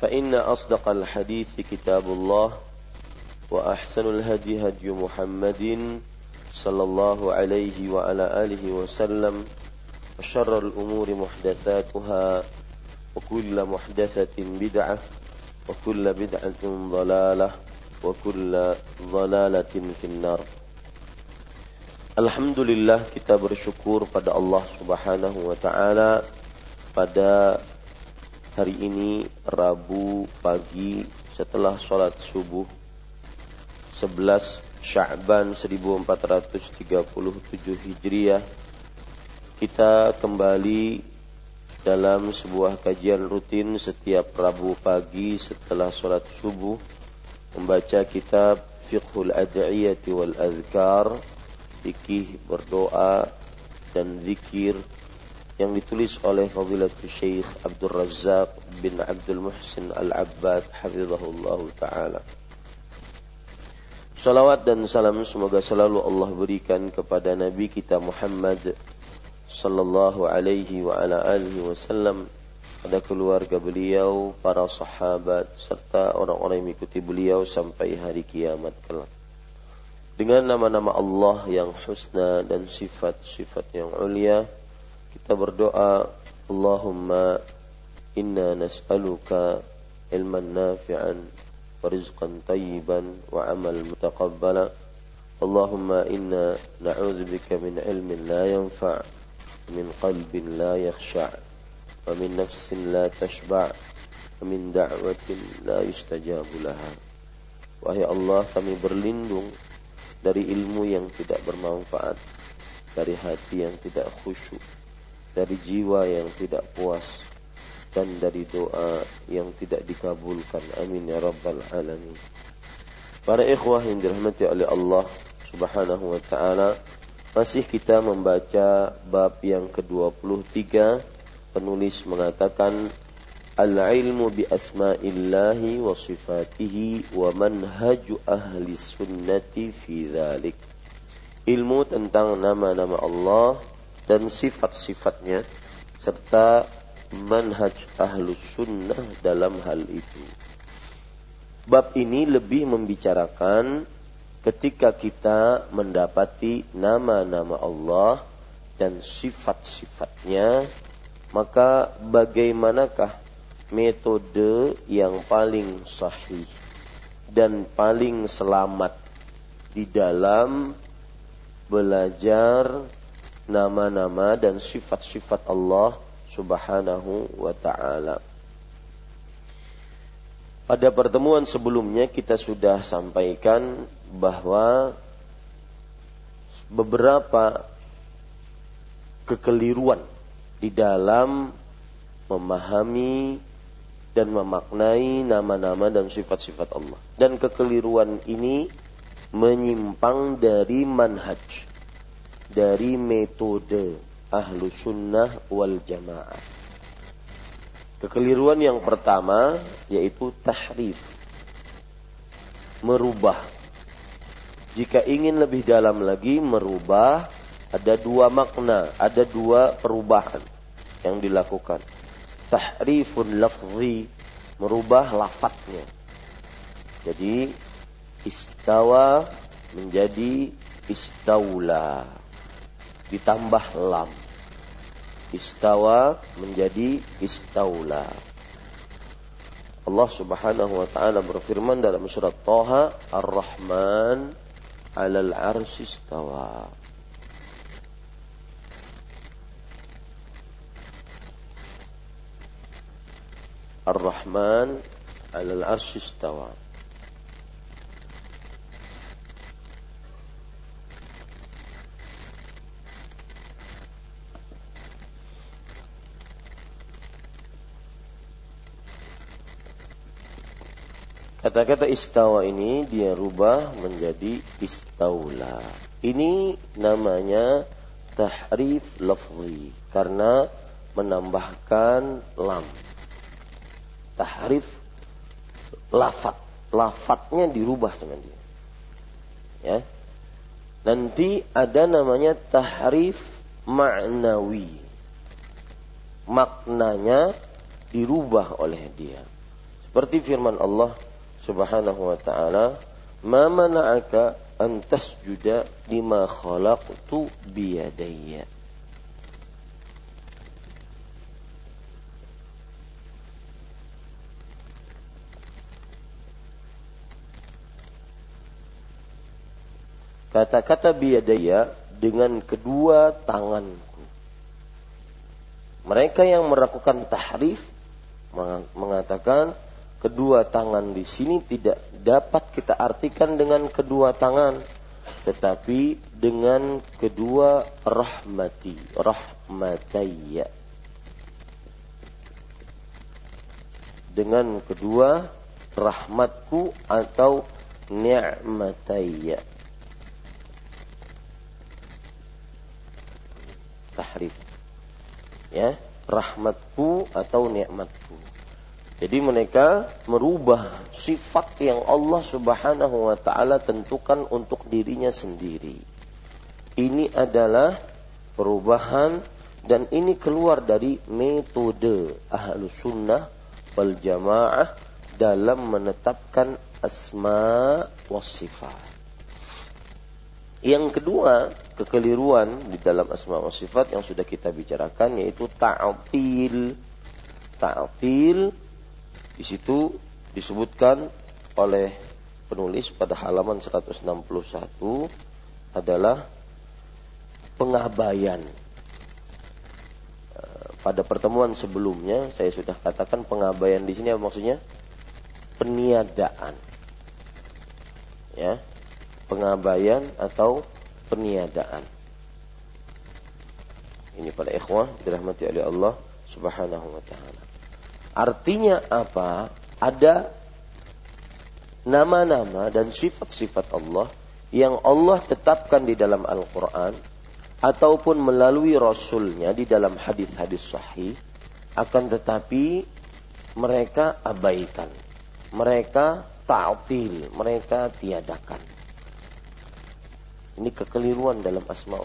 فإن أصدق الحديث كتاب الله وأحسن الهدي هدي محمد صلى الله عليه وعلى آله وسلم وشر الأمور محدثاتها وكل محدثة بدعة وكل بدعة ضلالة وكل ضلالة في النار. Alhamdulillah kita bersyukur pada Allah Subhanahu wa taala pada hari ini Rabu pagi setelah sholat subuh 11 Sya'ban 1437 Hijriah kita kembali dalam sebuah kajian rutin setiap Rabu pagi setelah sholat subuh membaca kitab Fiqhul Ad'iyati wal Azkar fikih berdoa dan zikir yang ditulis oleh Fadilatul Syekh Abdul Razak bin Abdul Muhsin Al-Abbad hafizahullah taala. Salawat dan salam semoga selalu Allah berikan kepada Nabi kita Muhammad sallallahu alaihi wa ala alihi wasallam pada keluarga beliau, para sahabat serta orang-orang yang mengikuti beliau sampai hari kiamat kelak dengan nama-nama Allah yang husna dan sifat-sifat yang ulia kita berdoa Allahumma inna nas'aluka ilman nafi'an wa rizqan tayyiban wa amal mutaqabbala. Allahumma inna na'udzubika min ilmin la yanfa' min qalbin la yakhsha' wa min nafsin la tashba' wa min da'watin la yustajabu laha. Wahai Allah kami berlindung dari ilmu yang tidak bermanfaat, dari hati yang tidak khusyuk, dari jiwa yang tidak puas, dan dari doa yang tidak dikabulkan. Amin ya rabbal alamin. Para ikhwah yang dirahmati oleh Allah Subhanahu wa taala, masih kita membaca bab yang ke-23 penulis mengatakan Al-ilmu bi asma'illahi wa sifatihi wa manhaju ahli sunnati fi dhalik. Ilmu tentang nama-nama Allah dan sifat-sifatnya serta manhaj ahlu sunnah dalam hal itu. Bab ini lebih membicarakan ketika kita mendapati nama-nama Allah dan sifat-sifatnya, maka bagaimanakah metode yang paling sahih dan paling selamat di dalam belajar nama-nama dan sifat-sifat Allah Subhanahu wa taala. Pada pertemuan sebelumnya kita sudah sampaikan bahwa beberapa kekeliruan di dalam memahami dan memaknai nama-nama dan sifat-sifat Allah. Dan kekeliruan ini menyimpang dari manhaj, dari metode ahlu sunnah wal jamaah. Kekeliruan yang pertama yaitu tahrif, merubah. Jika ingin lebih dalam lagi merubah, ada dua makna, ada dua perubahan yang dilakukan tahrifun lafzi merubah lafadznya. Jadi istawa menjadi istaula ditambah lam. Istawa menjadi istaula. Allah Subhanahu wa taala berfirman dalam surat Thaha Ar-Rahman 'alal 'arsy istawa. Ar-Rahman 'alal 'arsy istawa. Kata-kata istawa ini dia rubah menjadi istaula. Ini namanya tahrif lafzi karena menambahkan lam. Tahrif lafat. Lafatnya dirubah sama dia. Ya. Nanti ada namanya tahrif ma'nawi. Maknanya dirubah oleh dia. Seperti firman Allah subhanahu wa ta'ala ma mana'aka an tasjuda lima khalaqtu biyadayya Kata-kata biyadaya dengan kedua tanganku. Mereka yang melakukan tahrif mengatakan kedua tangan di sini tidak dapat kita artikan dengan kedua tangan tetapi dengan kedua rahmati rahmatayya dengan kedua rahmatku atau ni'matayya tahrif. Ya rahmatku atau nikmatku jadi mereka merubah sifat yang Allah Subhanahu wa taala tentukan untuk dirinya sendiri. Ini adalah perubahan dan ini keluar dari metode ahlu sunnah wal jamaah dalam menetapkan asma wa sifat. Yang kedua, kekeliruan di dalam asma wa sifat yang sudah kita bicarakan yaitu ta'til. Ta'til di situ disebutkan oleh penulis pada halaman 161 adalah pengabaian. Eh, pada pertemuan sebelumnya saya sudah katakan pengabaian di sini maksudnya? Peniadaan. Ya. Pengabaian atau peniadaan. Ini pada ikhwah dirahmati oleh Allah Subhanahu wa taala. Artinya apa? Ada nama-nama dan sifat-sifat Allah yang Allah tetapkan di dalam Al-Quran ataupun melalui Rasulnya di dalam hadis-hadis sahih akan tetapi mereka abaikan mereka ta'til mereka tiadakan ini kekeliruan dalam asma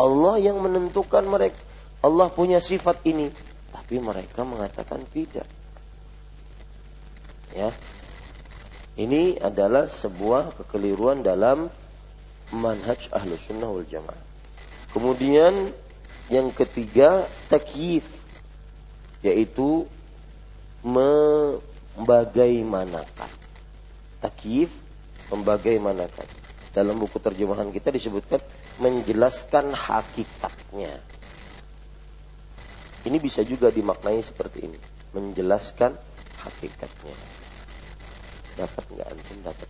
Allah yang menentukan mereka Allah punya sifat ini tapi mereka mengatakan tidak. Ya. Ini adalah sebuah kekeliruan dalam manhaj ahlu sunnah wal jamaah. Kemudian yang ketiga takyif yaitu membagaimanakan. Takyif membagaimanakan. Dalam buku terjemahan kita disebutkan menjelaskan hakikatnya. Ini bisa juga dimaknai seperti ini. Menjelaskan hakikatnya. Dapat nggak antum? Dapat.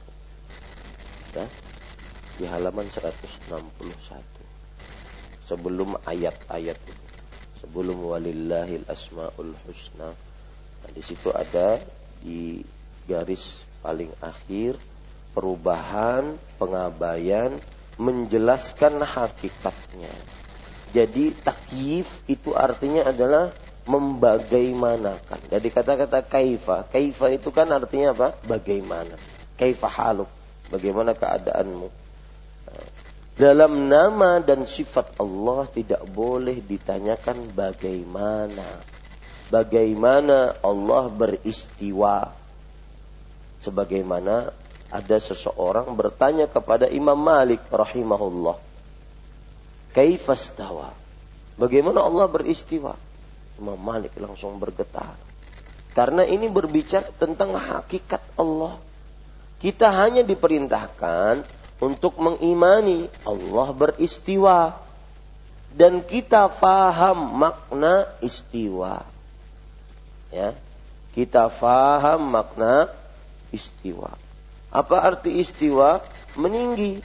Ya? Di halaman 161. Sebelum ayat-ayat itu. Sebelum walillahil asmaul husna. Nah, di situ ada di garis paling akhir perubahan, pengabaian, menjelaskan hakikatnya. Jadi takyif itu artinya adalah membagaimanakan. Jadi kata-kata kaifa, kaifa itu kan artinya apa? Bagaimana? Kaifa haluk? Bagaimana keadaanmu? Dalam nama dan sifat Allah tidak boleh ditanyakan bagaimana. Bagaimana Allah beristiwa. Sebagaimana ada seseorang bertanya kepada Imam Malik rahimahullah Kaifastawa. Bagaimana Allah beristiwa? Imam Malik langsung bergetar. Karena ini berbicara tentang hakikat Allah. Kita hanya diperintahkan untuk mengimani Allah beristiwa. Dan kita faham makna istiwa. Ya, kita faham makna istiwa. Apa arti istiwa? Meninggi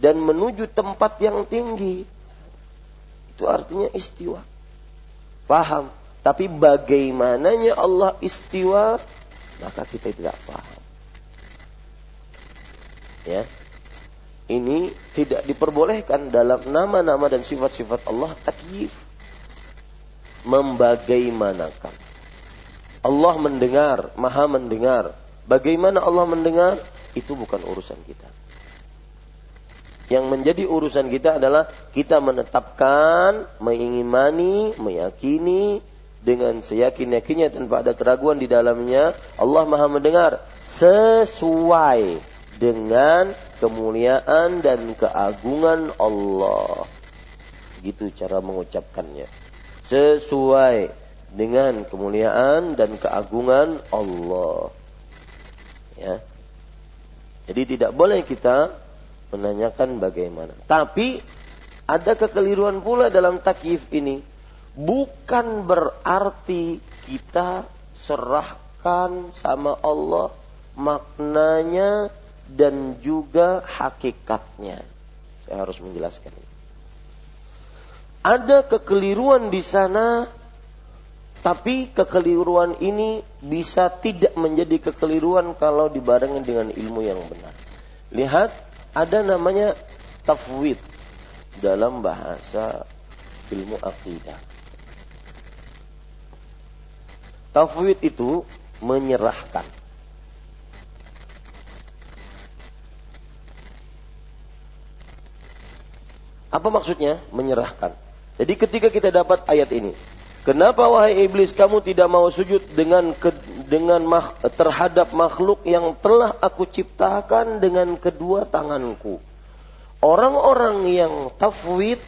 dan menuju tempat yang tinggi. Itu artinya istiwa. Paham? Tapi bagaimananya Allah istiwa, maka kita tidak paham. Ya. Ini tidak diperbolehkan dalam nama-nama dan sifat-sifat Allah takyif. Membagaimanakan. Allah mendengar, maha mendengar. Bagaimana Allah mendengar? Itu bukan urusan kita. Yang menjadi urusan kita adalah kita menetapkan, mengimani, meyakini dengan seyakin-yakinnya tanpa ada keraguan di dalamnya. Allah Maha mendengar sesuai dengan kemuliaan dan keagungan Allah. Gitu cara mengucapkannya. Sesuai dengan kemuliaan dan keagungan Allah. Ya. Jadi tidak boleh kita menanyakan bagaimana. Tapi ada kekeliruan pula dalam takyif ini. Bukan berarti kita serahkan sama Allah maknanya dan juga hakikatnya. Saya harus menjelaskan ini. Ada kekeliruan di sana, tapi kekeliruan ini bisa tidak menjadi kekeliruan kalau dibarengi dengan ilmu yang benar. Lihat ada namanya tafwid dalam bahasa ilmu akidah. Tafwid itu menyerahkan. Apa maksudnya? Menyerahkan. Jadi ketika kita dapat ayat ini, Kenapa wahai iblis kamu tidak mau sujud dengan dengan terhadap makhluk yang telah aku ciptakan dengan kedua tanganku? Orang-orang yang tafwid,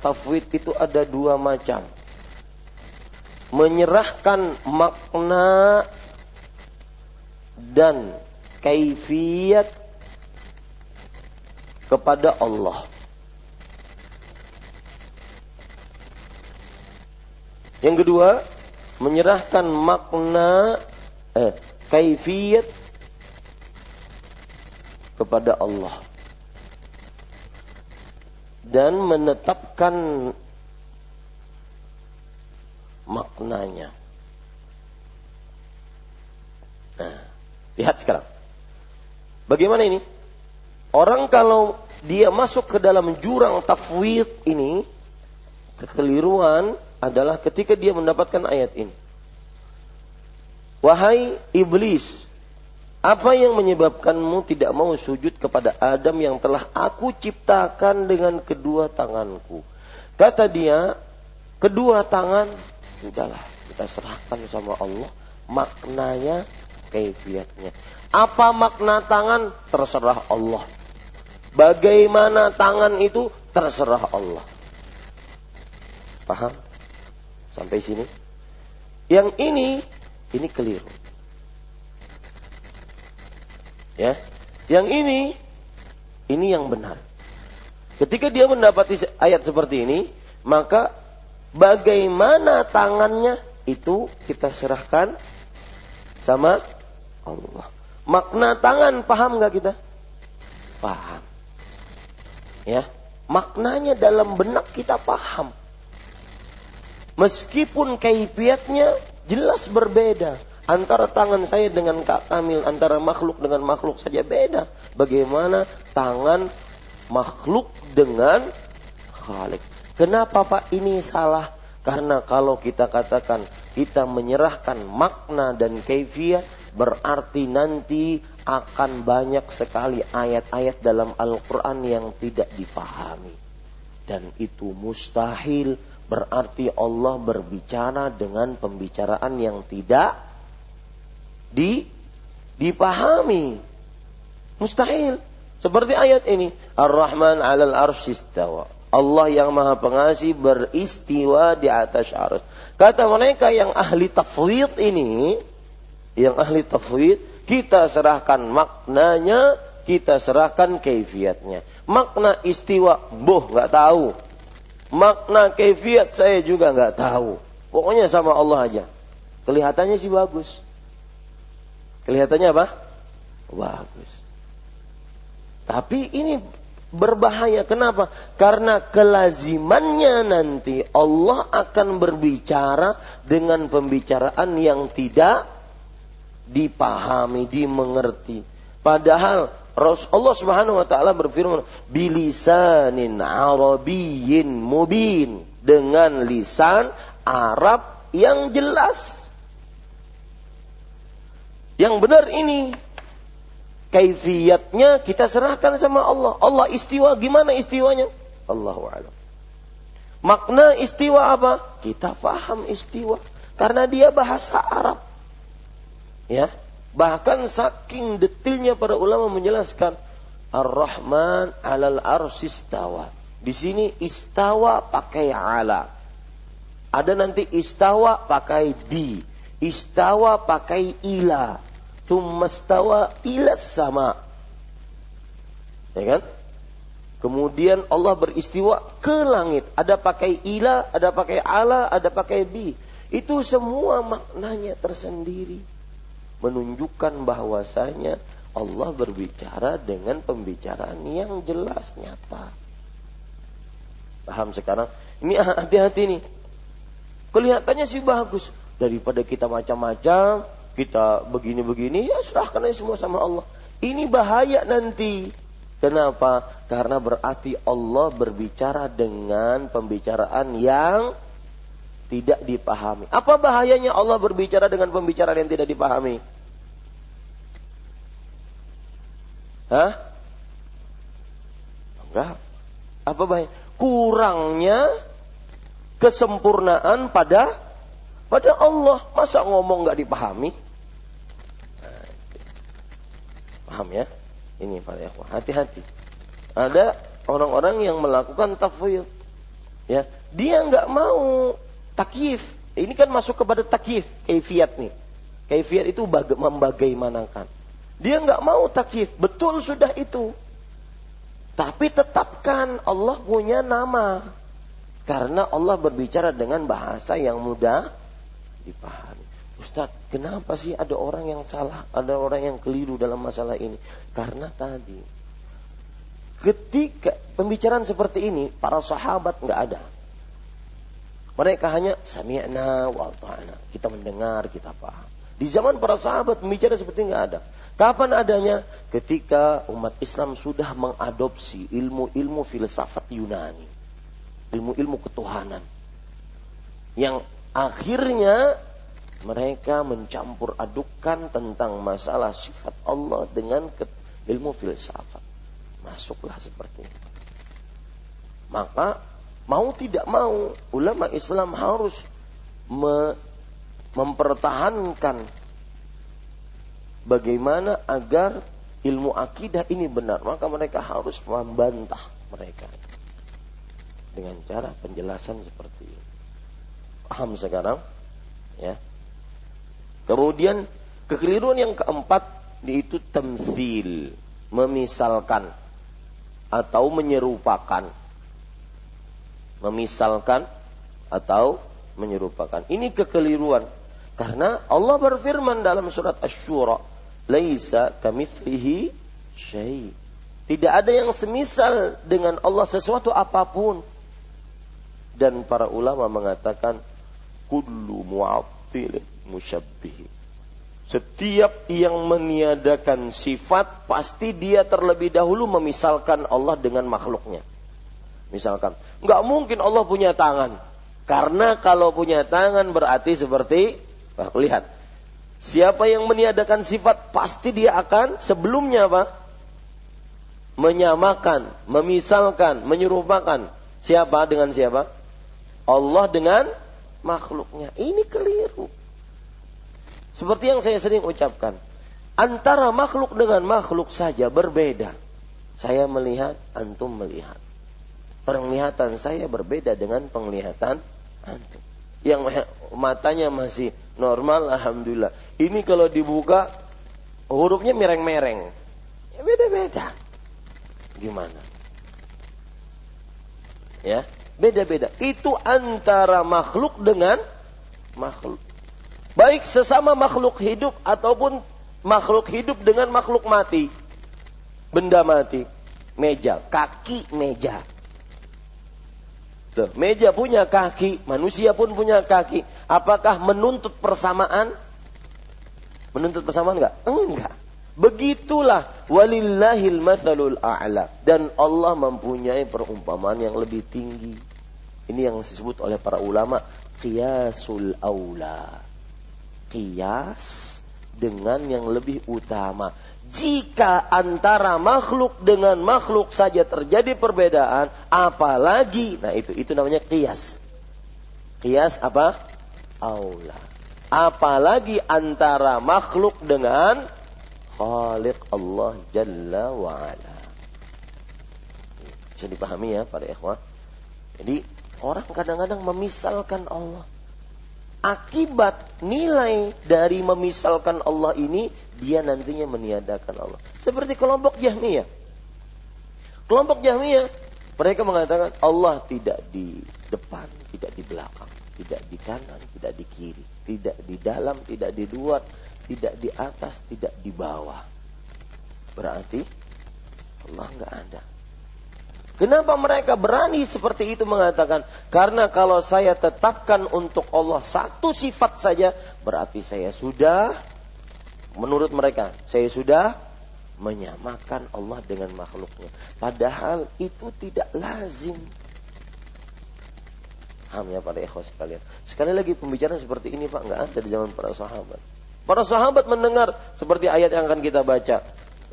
tafwid itu ada dua macam. Menyerahkan makna dan kaifiat kepada Allah. Yang kedua, menyerahkan makna eh, kaifiyat kepada Allah dan menetapkan maknanya. Nah, lihat sekarang. Bagaimana ini? Orang kalau dia masuk ke dalam jurang tafwid ini, kekeliruan, adalah ketika dia mendapatkan ayat ini. Wahai iblis, apa yang menyebabkanmu tidak mau sujud kepada Adam yang telah aku ciptakan dengan kedua tanganku? Kata dia, kedua tangan, sudahlah kita serahkan sama Allah. Maknanya, kaifiatnya. Apa makna tangan? Terserah Allah. Bagaimana tangan itu? Terserah Allah. Paham? Sampai sini. Yang ini, ini keliru. Ya. Yang ini, ini yang benar. Ketika dia mendapati ayat seperti ini, maka bagaimana tangannya itu kita serahkan sama Allah. Makna tangan paham nggak kita? Paham. Ya, maknanya dalam benak kita paham. Meskipun kaifiatnya jelas berbeda. Antara tangan saya dengan Kak Kamil, antara makhluk dengan makhluk saja beda. Bagaimana tangan makhluk dengan Khalik. Kenapa Pak ini salah? Karena kalau kita katakan kita menyerahkan makna dan kaifiat berarti nanti akan banyak sekali ayat-ayat dalam Al-Quran yang tidak dipahami. Dan itu mustahil Berarti Allah berbicara dengan pembicaraan yang tidak di dipahami. Mustahil. Seperti ayat ini, Ar-Rahman 'alal arsy istawa. Allah yang maha pengasih beristiwa di atas arus. Kata mereka yang ahli tafwid ini, yang ahli tafwid, kita serahkan maknanya, kita serahkan kaifiatnya. Makna istiwa, boh nggak tahu. Makna kaifiat saya juga nggak tahu. Pokoknya sama Allah aja. Kelihatannya sih bagus. Kelihatannya apa? Bagus. Tapi ini berbahaya. Kenapa? Karena kelazimannya nanti Allah akan berbicara dengan pembicaraan yang tidak dipahami, dimengerti. Padahal Allah Subhanahu wa taala berfirman bilisanin arabiyyin mubin dengan lisan Arab yang jelas. Yang benar ini kaifiatnya kita serahkan sama Allah. Allah istiwa gimana istiwanya? Allahu a'lam. Makna istiwa apa? Kita faham istiwa karena dia bahasa Arab. Ya, bahkan saking detailnya para ulama menjelaskan Ar-Rahman 'alal arsistawa. Di sini istawa pakai ala. Ada nanti istawa pakai di. Istawa pakai ila Tummastawa ilas sama. Ya kan? Kemudian Allah beristiwa ke langit. Ada pakai ila, ada pakai ala, ada pakai bi. Itu semua maknanya tersendiri. Menunjukkan bahwasanya Allah berbicara dengan pembicaraan yang jelas, nyata. Paham sekarang? Ini hati-hati nih. Kelihatannya sih bagus. Daripada kita macam-macam, kita begini-begini, ya serahkan aja semua sama Allah. Ini bahaya nanti. Kenapa? Karena berarti Allah berbicara dengan pembicaraan yang tidak dipahami. Apa bahayanya Allah berbicara dengan pembicaraan yang tidak dipahami? Hah? Enggak. Apa bahaya? Kurangnya kesempurnaan pada pada Allah. Masa ngomong nggak dipahami? Paham ya? Ini para ikhwah, hati-hati. Ada orang-orang yang melakukan tafwid. Ya, dia nggak mau takyif. Ini kan masuk kepada takyif, kaifiat nih. Kaifiat itu membagaimanakan. Dia nggak mau takyif, betul sudah itu. Tapi tetapkan Allah punya nama. Karena Allah berbicara dengan bahasa yang mudah dipahami. Ustaz, kenapa sih ada orang yang salah, ada orang yang keliru dalam masalah ini? Karena tadi, ketika pembicaraan seperti ini, para sahabat nggak ada. Mereka hanya sami'na wa ta'ana. Kita mendengar, kita paham. Di zaman para sahabat pembicara seperti nggak ada. Kapan adanya? Ketika umat Islam sudah mengadopsi ilmu-ilmu filsafat Yunani. Ilmu-ilmu ketuhanan. Yang akhirnya mereka mencampur adukan tentang masalah sifat Allah dengan ilmu filsafat. Masuklah seperti itu. Maka mau tidak mau ulama Islam harus me mempertahankan bagaimana agar ilmu akidah ini benar. Maka mereka harus membantah mereka dengan cara penjelasan seperti ini. Paham sekarang? Ya. Kemudian kekeliruan yang keempat yaitu temsil, memisalkan atau menyerupakan. Memisalkan atau menyerupakan. Ini kekeliruan. Karena Allah berfirman dalam surat Asy-Syura, "Laisa kamitslihi syai." Tidak ada yang semisal dengan Allah sesuatu apa pun. Dan para ulama mengatakan kullu mu'attilin musyabbihi. Setiap yang meniadakan sifat pasti dia terlebih dahulu memisalkan Allah dengan makhluknya. Misalkan, nggak mungkin Allah punya tangan. Karena kalau punya tangan berarti seperti, bah, lihat. Siapa yang meniadakan sifat pasti dia akan sebelumnya apa? Menyamakan, memisalkan, menyerupakan. Siapa dengan siapa? Allah dengan makhluknya. Ini keliru. Seperti yang saya sering ucapkan, antara makhluk dengan makhluk saja berbeda. Saya melihat, antum melihat. Penglihatan saya berbeda dengan penglihatan antum. Yang matanya masih normal, alhamdulillah. Ini kalau dibuka hurufnya mereng-mereng. Ya beda-beda. Gimana? Ya, beda-beda. Itu antara makhluk dengan makhluk. Baik sesama makhluk hidup ataupun makhluk hidup dengan makhluk mati. Benda mati. Meja, kaki meja. Tuh, meja punya kaki, manusia pun punya kaki. Apakah menuntut persamaan? Menuntut persamaan enggak? Enggak. Begitulah walillahil masalul a'la dan Allah mempunyai perumpamaan yang lebih tinggi. Ini yang disebut oleh para ulama qiyasul aula. Qiyas dengan yang lebih utama jika antara makhluk dengan makhluk saja terjadi perbedaan, apalagi, nah itu itu namanya kias. Kias apa? Aula. Apalagi antara makhluk dengan Khaliq Allah Jalla wa ala. Bisa dipahami ya para ikhwah. Jadi orang kadang-kadang memisalkan Allah akibat nilai dari memisalkan Allah ini dia nantinya meniadakan Allah. Seperti kelompok Jahmiyah. Kelompok Jahmiyah mereka mengatakan Allah tidak di depan, tidak di belakang, tidak di kanan, tidak di kiri, tidak di dalam, tidak di luar, tidak di atas, tidak di bawah. Berarti Allah nggak ada. Kenapa mereka berani seperti itu mengatakan? Karena kalau saya tetapkan untuk Allah satu sifat saja, berarti saya sudah, menurut mereka, saya sudah menyamakan Allah dengan makhluknya. Padahal itu tidak lazim. Paham ya pada ikhwas sekalian. Sekali lagi pembicaraan seperti ini Pak nggak ada di zaman para sahabat. Para sahabat mendengar seperti ayat yang akan kita baca.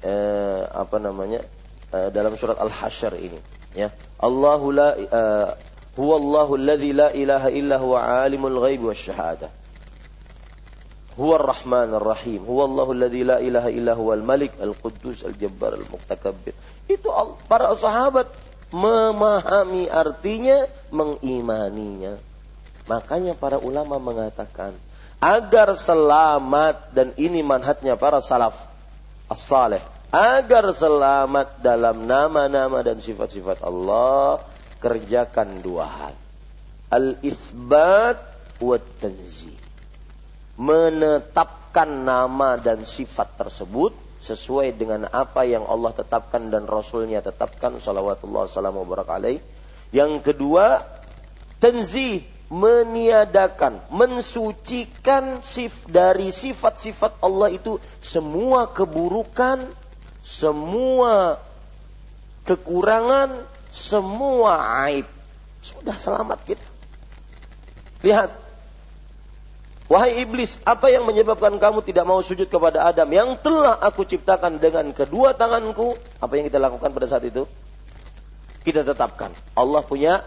Eh, apa namanya? Eh, dalam surat Al-Hasyr ini ya. Allahu la uh, huwa Allahu alladhi la ilaha illa huwa alimul ghaib wasyahadah huwa ar-rahman ar-rahim huwa Allahu alladhi la ilaha illa huwa al-malik al-quddus al-jabbar al-muktakabbir itu para sahabat memahami artinya mengimaninya. Makanya para ulama mengatakan agar selamat dan ini manhatnya para salaf as-salih agar selamat dalam nama-nama dan sifat-sifat Allah kerjakan dua hal. Al-isbat wa tanzih. Menetapkan nama dan sifat tersebut sesuai dengan apa yang Allah tetapkan dan Rasulnya tetapkan salawatullah salamu barak yang kedua tanzih meniadakan, mensucikan sif dari sifat-sifat Allah itu semua keburukan semua kekurangan, semua aib. Sudah selamat kita. Lihat. Wahai iblis, apa yang menyebabkan kamu tidak mau sujud kepada Adam yang telah aku ciptakan dengan kedua tanganku? Apa yang kita lakukan pada saat itu? Kita tetapkan. Allah punya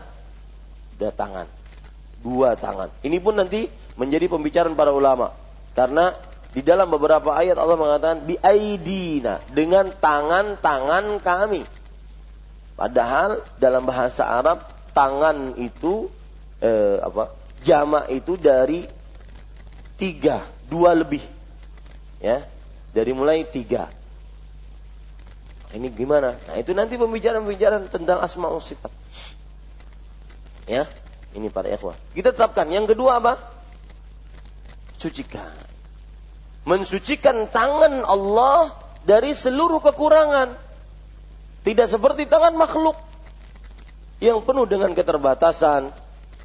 dua tangan. Dua tangan. Ini pun nanti menjadi pembicaraan para ulama. Karena di dalam beberapa ayat Allah mengatakan bi aidina dengan tangan-tangan kami. Padahal dalam bahasa Arab tangan itu eh, apa? Jamak itu dari tiga, dua lebih. Ya, dari mulai tiga. Ini gimana? Nah itu nanti pembicaraan-pembicaraan tentang asma sifat. Ya, ini para ikhwah. Kita tetapkan. Yang kedua apa? Sucikan mensucikan tangan Allah dari seluruh kekurangan. Tidak seperti tangan makhluk yang penuh dengan keterbatasan,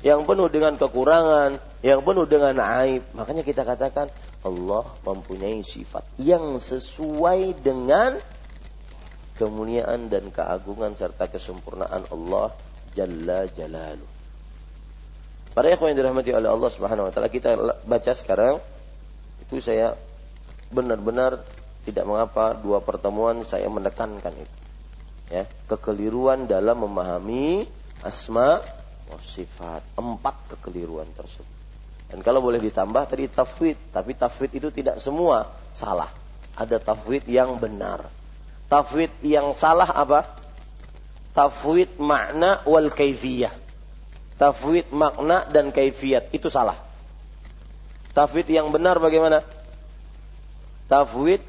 yang penuh dengan kekurangan, yang penuh dengan aib. Makanya kita katakan Allah mempunyai sifat yang sesuai dengan kemuliaan dan keagungan serta kesempurnaan Allah Jalla Jalalu. Para ikhwan yang dirahmati oleh Allah Subhanahu wa taala, kita baca sekarang itu saya benar-benar tidak mengapa dua pertemuan saya menekankan itu. Ya, kekeliruan dalam memahami asma wa sifat. Empat kekeliruan tersebut. Dan kalau boleh ditambah tadi tafwid, tapi tafwid itu tidak semua salah. Ada tafwid yang benar. Tafwid yang salah apa? tafwid makna wal kaifiyah. Tafwid makna dan kaifiyat itu salah. Tafwid yang benar bagaimana? Tafwid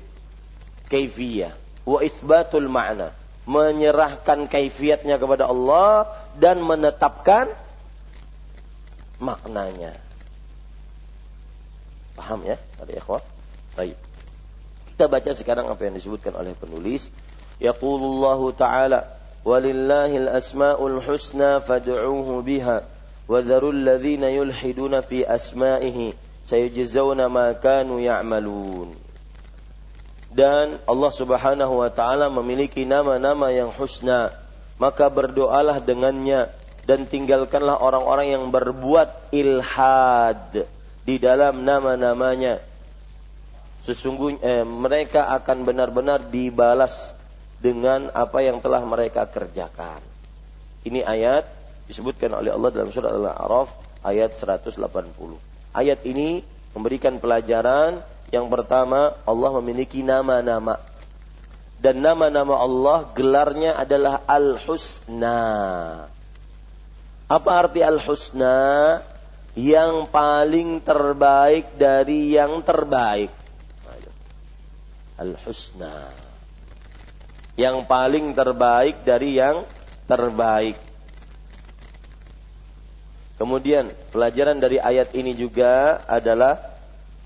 kaifiyah wa isbatul makna. Menyerahkan kaifiatnya kepada Allah dan menetapkan maknanya. Paham ya? Ada ikhwah? Baik. Kita baca sekarang apa yang disebutkan oleh penulis. Yaqulullahu ta'ala Walillahil asma'ul husna fad'uuhu biha wa dharul ladzina yulhiduna fi asma'ihi sayujzauna ma kanu ya'malun. Dan Allah Subhanahu wa taala memiliki nama-nama yang husna, maka berdoalah dengannya dan tinggalkanlah orang-orang yang berbuat ilhad di dalam nama-namanya. Sesungguhnya eh, mereka akan benar-benar dibalas dengan apa yang telah mereka kerjakan. Ini ayat disebutkan oleh Allah dalam surat Al-A'raf ayat 180. Ayat ini memberikan pelajaran yang pertama Allah memiliki nama-nama dan nama-nama Allah gelarnya adalah Al-Husna. Apa arti Al-Husna? yang paling terbaik dari yang terbaik. Al-husna. Yang paling terbaik dari yang terbaik. Kemudian pelajaran dari ayat ini juga adalah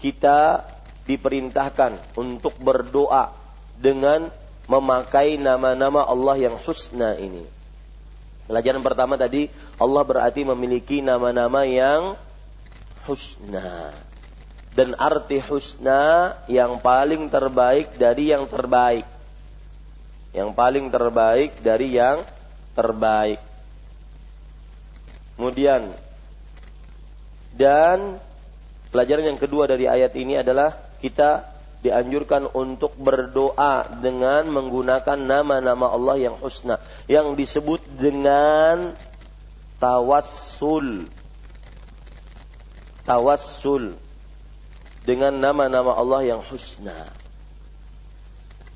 kita diperintahkan untuk berdoa dengan memakai nama-nama Allah yang husna ini. Pelajaran pertama tadi Allah berarti memiliki nama-nama yang husna. Dan arti husna yang paling terbaik dari yang terbaik. Yang paling terbaik dari yang terbaik. Kemudian dan pelajaran yang kedua dari ayat ini adalah kita dianjurkan untuk berdoa dengan menggunakan nama-nama Allah yang husna yang disebut dengan tawassul. Tawassul dengan nama-nama Allah yang husna.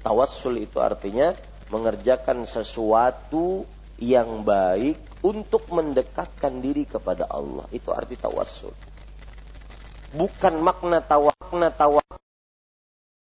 Tawassul itu artinya mengerjakan sesuatu yang baik untuk mendekatkan diri kepada Allah. Itu arti tawassul. Bukan makna tawakna tawak